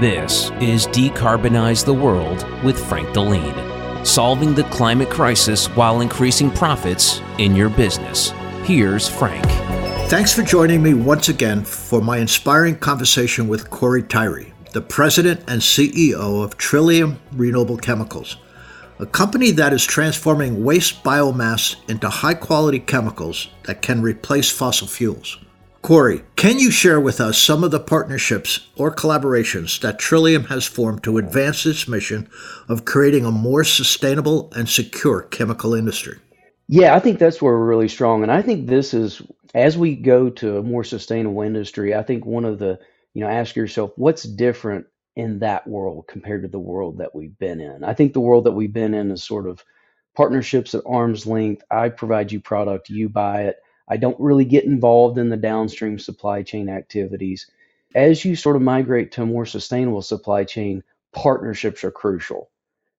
This is Decarbonize the World with Frank Deline, solving the climate crisis while increasing profits in your business. Here's Frank. Thanks for joining me once again for my inspiring conversation with Corey Tyree, the president and CEO of Trillium Renewable Chemicals, a company that is transforming waste biomass into high quality chemicals that can replace fossil fuels. Corey, can you share with us some of the partnerships or collaborations that Trillium has formed to advance its mission of creating a more sustainable and secure chemical industry? Yeah, I think that's where we're really strong. And I think this is, as we go to a more sustainable industry, I think one of the, you know, ask yourself, what's different in that world compared to the world that we've been in? I think the world that we've been in is sort of partnerships at arm's length. I provide you product, you buy it I don't really get involved in the downstream supply chain activities. As you sort of migrate to a more sustainable supply chain, partnerships are crucial.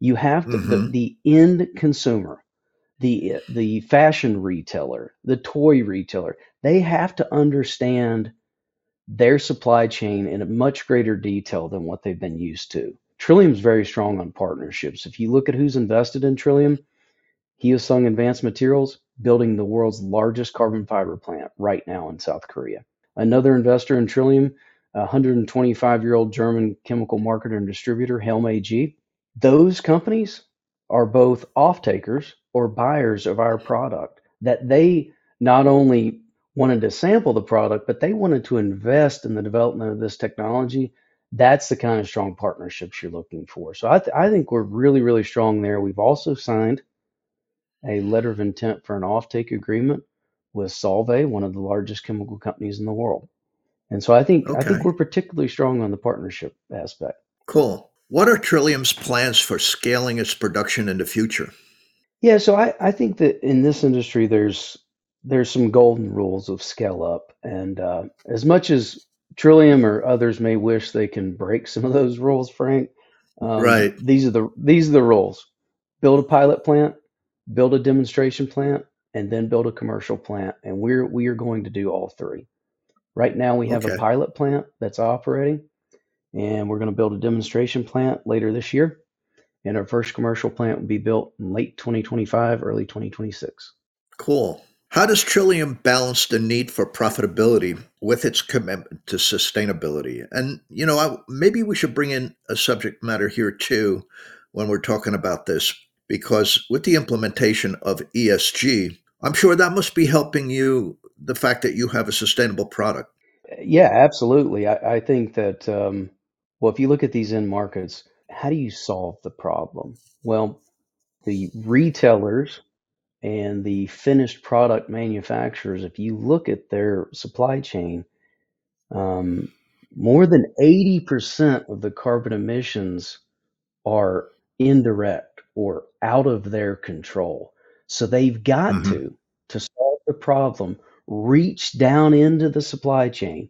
You have to the, hmm the end consumer, the the fashion retailer, the toy retailer, they have to understand their supply chain in a much greater detail than what they've been used to. Trillium's very strong on partnerships. If you look at who's invested in Trillium, Hyosung Advanced Materials, building the world's largest carbon fiber plant right now in South Korea. Another investor in Trillium, a 125 year old German chemical marketer and distributor, Helm AG. Those companies are both off takers or buyers of our product that they not only wanted to sample the product, but they wanted to invest in the development of this technology. That's the kind of strong partnerships you're looking for. So I, th- I think we're really, really strong there. We've also signed a letter of intent for an offtake agreement with Solvay, one of the largest chemical companies in the world. And so I think I think we're particularly strong on the partnership aspect. Cool. What are Trillium's plans for scaling its production in the future? Yeah, so I, I think that in this industry there's there's some golden rules of scale up, and uh, as much as Trillium or others may wish they can break some of those rules, Frank, um, Right. these are the these are the rules. Build a pilot plant, build a demonstration plant, and then build a commercial plant. And we're we are going to do all three. Right now, we have a pilot plant that's operating, and we're going to build a demonstration plant later this year. And our first commercial plant will be built in late 2025, early 2026. Cool. How does Trillium balance the need for profitability with its commitment to sustainability? And, you know, I, maybe we should bring in a subject matter here too when we're talking about this because with the implementation of ESG, I'm sure that must be helping you the fact that you have a sustainable product. Yeah, absolutely. I, I think that, um, well, if you look at these end markets, how do you solve the problem? Well, the retailers and the finished product manufacturers, if you look at their supply chain, um, more than 80% of the carbon emissions are indirect or out of their control. So they've got mm-hmm. to, to solve the problem, reach down into the supply chain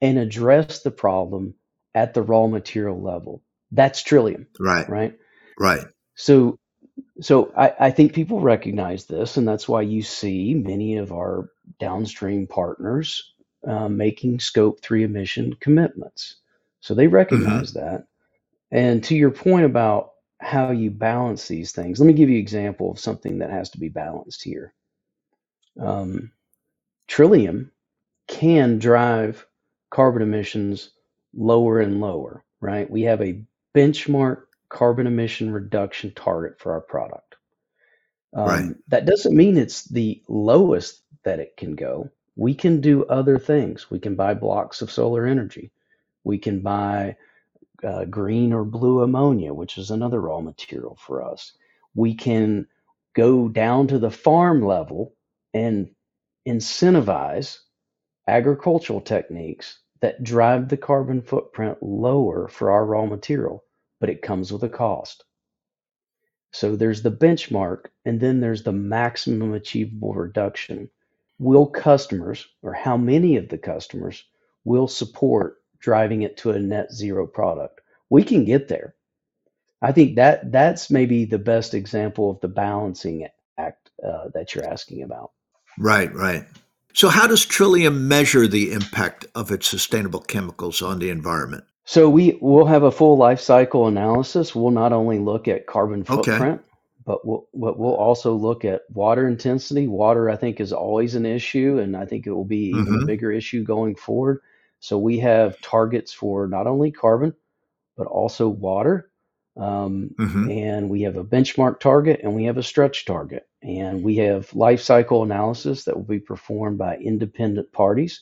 and address the problem at the raw material level. That's Trillium. Right. Right. Right. So so I, I think people recognize this, and that's why you see many of our downstream partners uh, making scope three emission commitments. So they mm-hmm. recognize mm-hmm. that. And to your point about how you balance these things. Let me give you an example of something that has to be balanced here. Um, Trillium can drive carbon emissions lower and lower, right? We have a benchmark carbon emission reduction target for our product. Um, right. That doesn't mean it's the lowest that it can go. We can do other things. We can buy blocks of solar energy. We can buy uh, green or blue ammonia, which is another raw material for us. We can go down to the farm level and incentivize agricultural techniques that drive the carbon footprint lower for our raw material, but it comes with a cost. So there's the benchmark, and then there's the maximum achievable reduction. Will customers, or how many of the customers, will support driving it to a net zero product. We can get there. I think that that's maybe the best example of the balancing act uh, that you're asking about. Right, right. So, how does Trillium measure the impact of its sustainable chemicals on the environment? So we will have a full life cycle analysis. We'll not only look at carbon Okay. footprint, but we'll, but we'll also look at water intensity. Water, I think, is always an issue, and I think it will be even a Mm-hmm. bigger issue going forward. So we have targets for not only carbon, but also water. Um, Mm-hmm. and we have a benchmark target and we have a stretch target. And we have life cycle analysis that will be performed by independent parties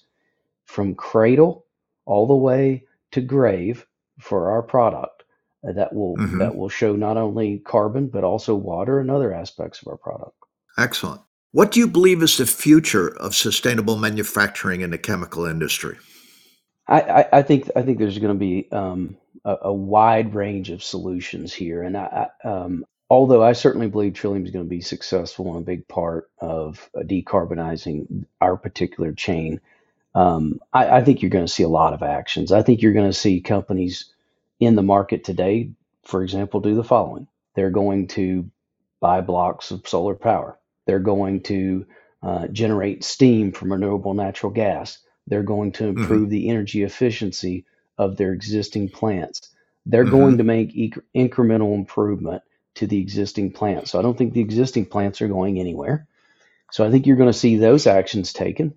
from cradle all the way to grave for our product uh, that will Mm-hmm. that will show not only carbon but also water and other aspects of our product. Excellent. What do you believe is the future of sustainable manufacturing in the chemical industry? I, I, think I think there's going to be um, a, a wide range of solutions here, and I, I, um, although I certainly believe Trillium is going to be successful in a big part of uh, decarbonizing our particular chain, um, I, I think you're going to see a lot of actions. I think you're going to see companies in the market today, for example, do the following: they're going to buy blocks of solar power. They're going to uh, generate steam from renewable natural gas. They're going to Mm-hmm. improve the energy efficiency of their existing plants. They're Mm-hmm. going to make ec- incremental improvement to the existing plants. So I don't think the existing plants are going anywhere. So I think you're going to see those actions taken.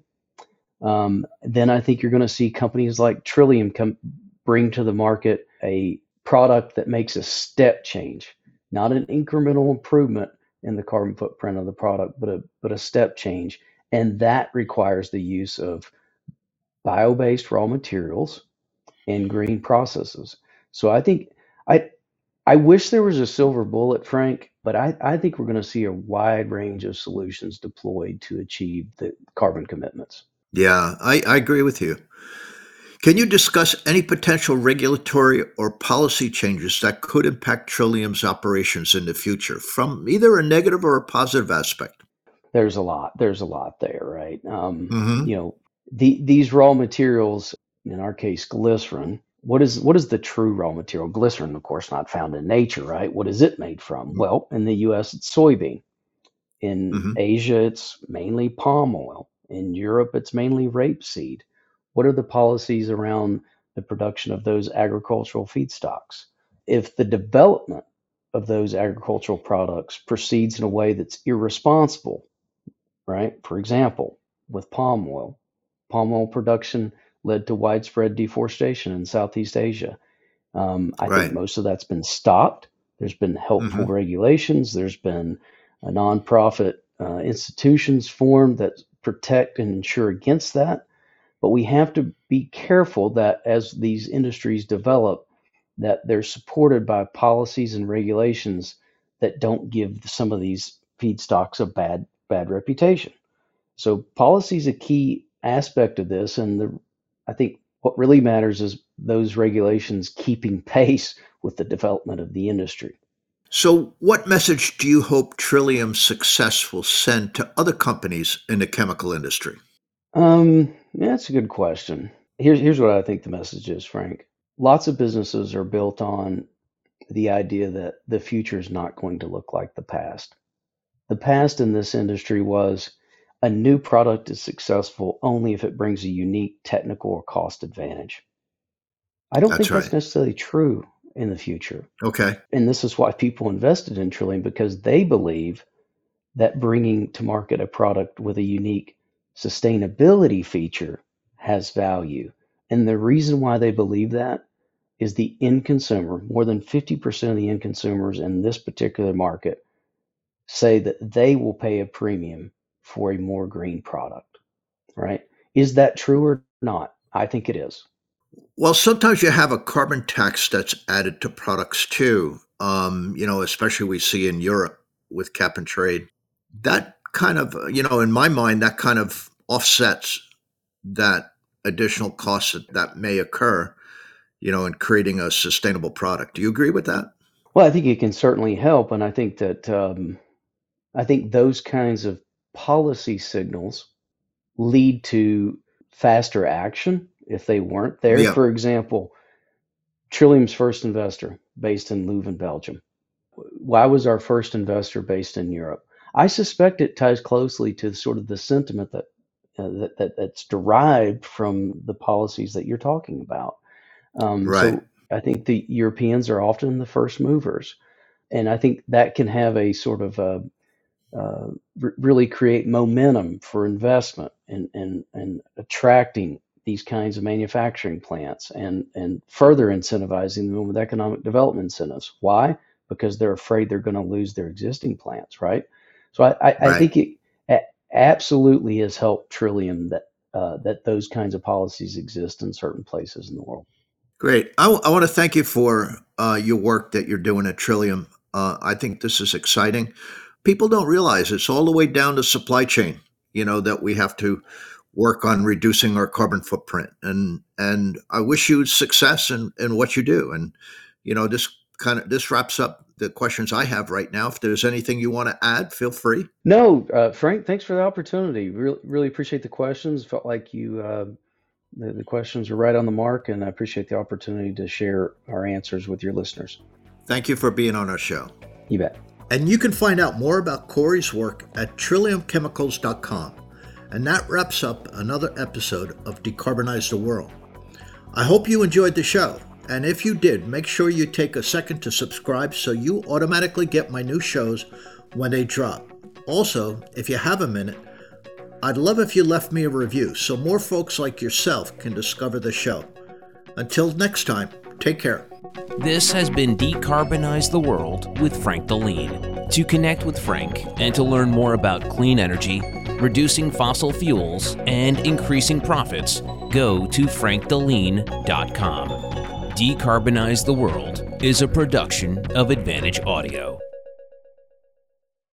Um, then I think you're going to see companies like Trillium come bring to the market a product that makes a step change, not an incremental improvement in the carbon footprint of the product, but a but a step change, and that requires the use of bio-based raw materials and green processes. So I think I I wish there was a silver bullet, Frank, but I, I think we're going to see a wide range of solutions deployed to achieve the carbon commitments. Yeah, I, I agree with you. Can you discuss any potential regulatory or policy changes that could impact Trillium's operations in the future from either a negative or a positive aspect? There's a lot. There's a lot there, right? Um, Mm-hmm. you know, the these raw materials, in our case, glycerin. What is what is the true raw material? Glycerin, of course, not found in nature, right? What is it made from? Well, in the U.S., it's soybean. In Mm-hmm. Asia, it's mainly palm oil. In Europe, it's mainly rapeseed. What are the policies around the production of those agricultural feedstocks? If the development of those agricultural products proceeds in a way that's irresponsible, right? For example, with palm oil, palm oil production led to widespread deforestation in Southeast Asia. Um, I think most of that's been stopped. There's been helpful Mm-hmm. regulations. There's been a nonprofit uh, institutions formed that protect and ensure against that. But we have to be careful that as these industries develop, that they're supported by policies and regulations that don't give some of these feedstocks a bad bad reputation. So policy is a key aspect of this, and the I think what really matters is those regulations keeping pace with the development of the industry. So, what message do you hope Trillium's success will send to other companies in the chemical industry? Um, yeah, that's a good question. Here's here's what I think the message is, Frank. Lots of businesses are built on the idea that the future is not going to look like the past. The past in this industry was a new product is successful only if it brings a unique technical or cost advantage. I don't That's think that's necessarily true in the future. Okay. And this is why people invested in Trillium because they believe that bringing to market a product with a unique sustainability feature has value. And the reason why they believe that is the end consumer, more than 50% of the end consumers in this particular market say that they will pay a premium for a more green product, right? Is that true or not? I think it is. Well, sometimes you have a carbon tax that's added to products too. Um, you know, especially we see in Europe with cap and trade. That kind of, uh, you know, in my mind, that kind of offsets that additional cost that, that may occur, you know, in creating a sustainable product. Do you agree with that? Well, I think it can certainly help, and I think that um, I think those kinds of policy signals lead to faster action if they weren't there. Yeah. For example, Trillium's first investor based in Leuven, Belgium. Why was our first investor based in Europe? I suspect it ties closely to sort of the sentiment that, uh, that, that that's derived from the policies that you're talking about. Um, Right. so I think the Europeans are often the first movers, and I think that can have a sort of a, uh, r- really create momentum for investment and and and attracting these kinds of manufacturing plants and and further incentivizing them with economic development incentives. Why? Because they're afraid they're going to lose their existing plants, right? So I, I, I think it a- absolutely has helped Trillium that uh, that those kinds of policies exist in certain places in the world. Great. I, want to thank you for uh, your work that you're doing at Trillium. Uh, I think this is exciting. People don't realize it's all the way down to supply chain. You know that we have to work on reducing our carbon footprint, and and I wish you success in in what you do. And you know this kind of this wraps up the questions I have right now. If there's anything you want to add, feel free. No, uh, Frank, thanks for the opportunity. Really, really appreciate the questions. Felt like you uh, the, the questions are right on the mark, and I appreciate the opportunity to share our answers with your listeners. Thank you for being on our show. You bet. And you can find out more about Corey's work at trilliumchemicals.com. And that wraps up another episode of Decarbonize the World. I hope you enjoyed the show. And if you did, make sure you take a second to subscribe so you automatically get my new shows when they drop. Also, if you have a minute, I'd love if you left me a review so more folks like yourself can discover the show. Until next time, take care. This has been Decarbonize the World with Frank Deline. To connect with Frank and to learn more about clean energy, reducing fossil fuels, and increasing profits, go to frankdeline.com. Decarbonize the World is a production of Advantage Audio.